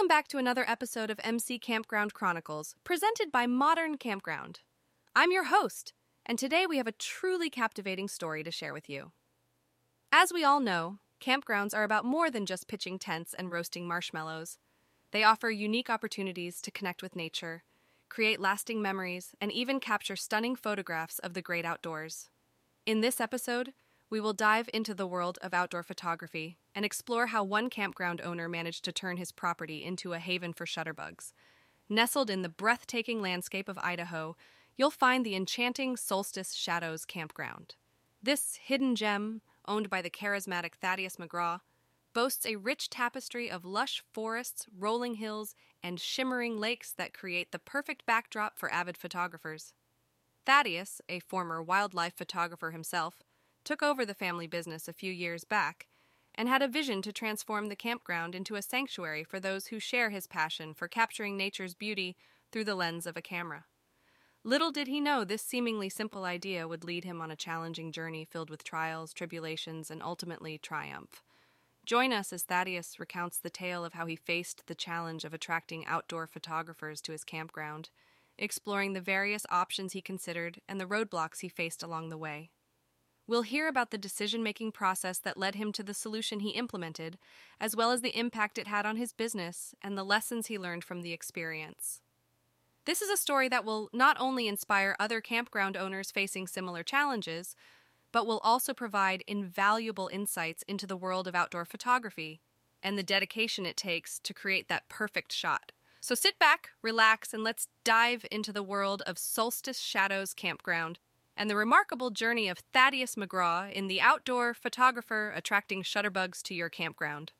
Welcome back to another episode of MC Campground Chronicles, presented by Modern Campground. I'm your host, and today we have a truly captivating story to share with you. As we all know, campgrounds are about more than just pitching tents and roasting marshmallows. They offer unique opportunities to connect with nature, create lasting memories, and even capture stunning photographs of the great outdoors. In this episode, we will dive into the world of outdoor photography and explore how one campground owner managed to turn his property into a haven for shutterbugs. Nestled in the breathtaking landscape of Idaho, you'll find the enchanting Solstice Shadows Campground. This hidden gem, owned by the charismatic Thaddeus McGraw, boasts a rich tapestry of lush forests, rolling hills, and shimmering lakes that create the perfect backdrop for avid photographers. Thaddeus, a former wildlife photographer himself, took over the family business a few years back and had a vision to transform the campground into a sanctuary for those who share his passion for capturing nature's beauty through the lens of a camera. Little did he know this seemingly simple idea would lead him on a challenging journey filled with trials, tribulations, and ultimately triumph. Join us as Thaddeus recounts the tale of how he faced the challenge of attracting outdoor photographers to his campground, exploring the various options he considered and the roadblocks he faced along the way. We'll hear about the decision making process that led him to the solution he implemented, as well as the impact it had on his business and the lessons he learned from the experience. This is a story that will not only inspire other campground owners facing similar challenges, but will also provide invaluable insights into the world of outdoor photography and the dedication it takes to create that perfect shot. So sit back, relax, and let's dive into the world of Solstice Shadows Campground and the remarkable journey of Thaddeus McGraw in the outdoor photographer attracting shutterbugs to your campground.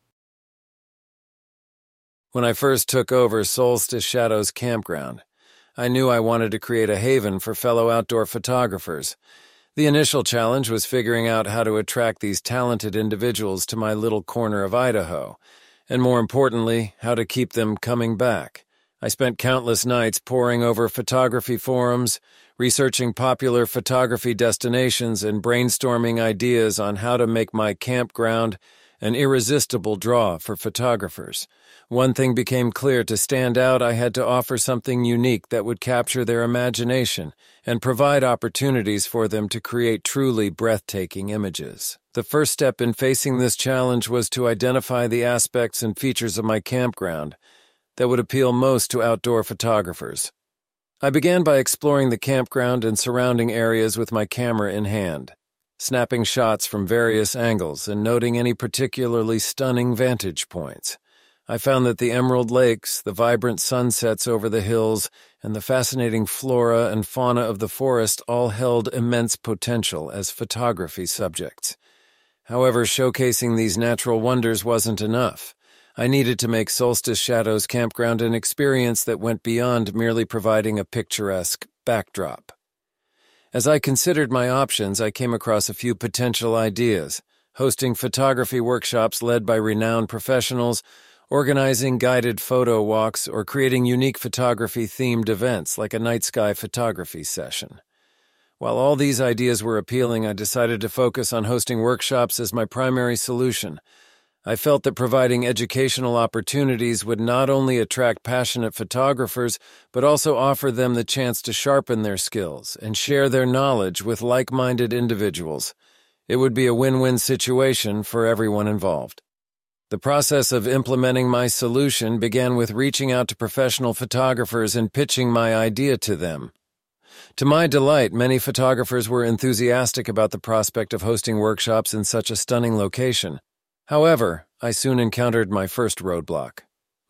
When I first took over Solstice Shadows Campground, I knew I wanted to create a haven for fellow outdoor photographers. The initial challenge was figuring out how to attract these talented individuals to my little corner of Idaho, and more importantly, how to keep them coming back. I spent countless nights poring over photography forums, researching popular photography destinations, and brainstorming ideas on how to make my campground an irresistible draw for photographers. One thing became clear to stand out, I had to offer something unique that would capture their imagination and provide opportunities for them to create truly breathtaking images. The first step in facing this challenge was to identify the aspects and features of my campground that would appeal most to outdoor photographers. I began by exploring the campground and surrounding areas with my camera in hand, snapping shots from various angles and noting any particularly stunning vantage points. I found that the emerald lakes, the vibrant sunsets over the hills, and the fascinating flora and fauna of the forest all held immense potential as photography subjects. However, showcasing these natural wonders wasn't enough. I needed to make Solstice Shadows Campground an experience that went beyond merely providing a picturesque backdrop. As I considered my options, I came across a few potential ideas hosting photography workshops led by renowned professionals, organizing guided photo walks, or creating unique photography themed events like a night sky photography session. While all these ideas were appealing, I decided to focus on hosting workshops as my primary solution I felt that providing educational opportunities would not only attract passionate photographers, but also offer them the chance to sharpen their skills and share their knowledge with like minded individuals. It would be a win win situation for everyone involved. The process of implementing my solution began with reaching out to professional photographers and pitching my idea to them. To my delight, many photographers were enthusiastic about the prospect of hosting workshops in such a stunning location. However, I soon encountered my first roadblock.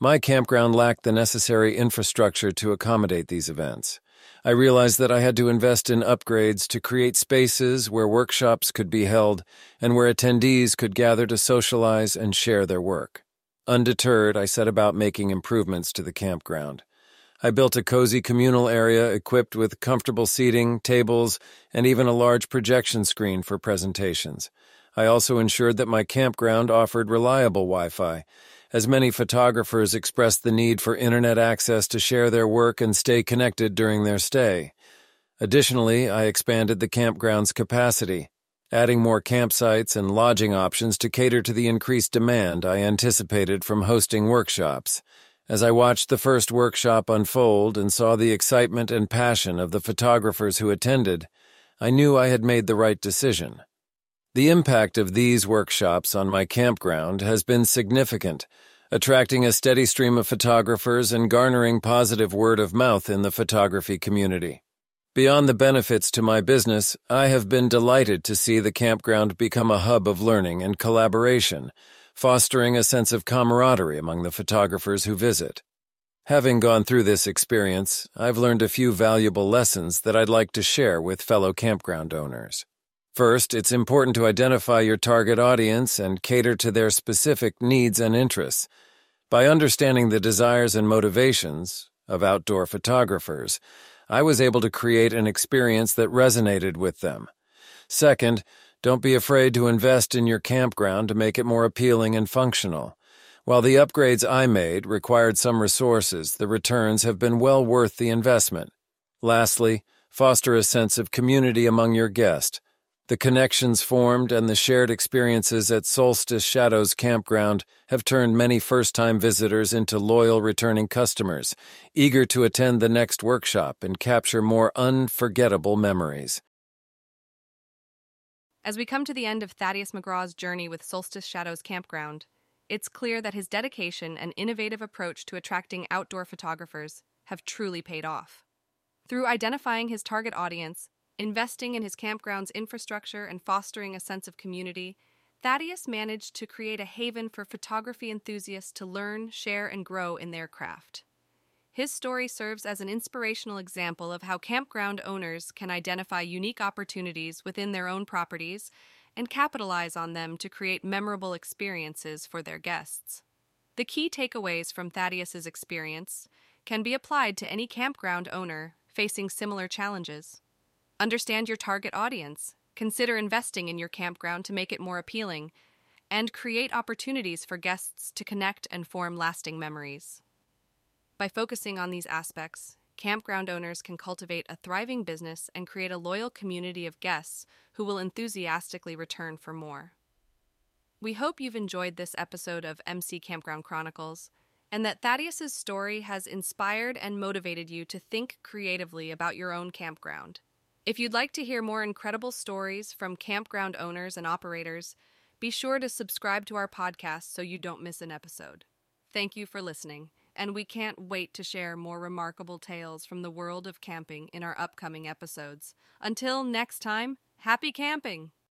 My campground lacked the necessary infrastructure to accommodate these events. I realized that I had to invest in upgrades to create spaces where workshops could be held and where attendees could gather to socialize and share their work. Undeterred, I set about making improvements to the campground. I built a cozy communal area equipped with comfortable seating, tables, and even a large projection screen for presentations. I also ensured that my campground offered reliable Wi Fi, as many photographers expressed the need for internet access to share their work and stay connected during their stay. Additionally, I expanded the campground's capacity, adding more campsites and lodging options to cater to the increased demand I anticipated from hosting workshops. As I watched the first workshop unfold and saw the excitement and passion of the photographers who attended, I knew I had made the right decision. The impact of these workshops on my campground has been significant, attracting a steady stream of photographers and garnering positive word of mouth in the photography community. Beyond the benefits to my business, I have been delighted to see the campground become a hub of learning and collaboration, fostering a sense of camaraderie among the photographers who visit. Having gone through this experience, I've learned a few valuable lessons that I'd like to share with fellow campground owners. First, it's important to identify your target audience and cater to their specific needs and interests. By understanding the desires and motivations of outdoor photographers, I was able to create an experience that resonated with them. Second, don't be afraid to invest in your campground to make it more appealing and functional. While the upgrades I made required some resources, the returns have been well worth the investment. Lastly, foster a sense of community among your guests. The connections formed and the shared experiences at Solstice Shadows Campground have turned many first time visitors into loyal returning customers, eager to attend the next workshop and capture more unforgettable memories. As we come to the end of Thaddeus McGraw's journey with Solstice Shadows Campground, it's clear that his dedication and innovative approach to attracting outdoor photographers have truly paid off. Through identifying his target audience, investing in his campground's infrastructure, and fostering a sense of community, Thaddeus managed to create a haven for photography enthusiasts to learn, share, and grow in their craft. His story serves as an inspirational example of how campground owners can identify unique opportunities within their own properties and capitalize on them to create memorable experiences for their guests. The key takeaways from Thaddeus's experience can be applied to any campground owner facing similar challenges. Understand your target audience, consider investing in your campground to make it more appealing, and create opportunities for guests to connect and form lasting memories. By focusing on these aspects, campground owners can cultivate a thriving business and create a loyal community of guests who will enthusiastically return for more. We hope you've enjoyed this episode of MC Campground Chronicles and that Thaddeus's story has inspired and motivated you to think creatively about your own campground. If you'd like to hear more incredible stories from campground owners and operators, be sure to subscribe to our podcast so you don't miss an episode. Thank you for listening and we can't wait to share more remarkable tales from the world of camping in our upcoming episodes. Until next time, happy camping!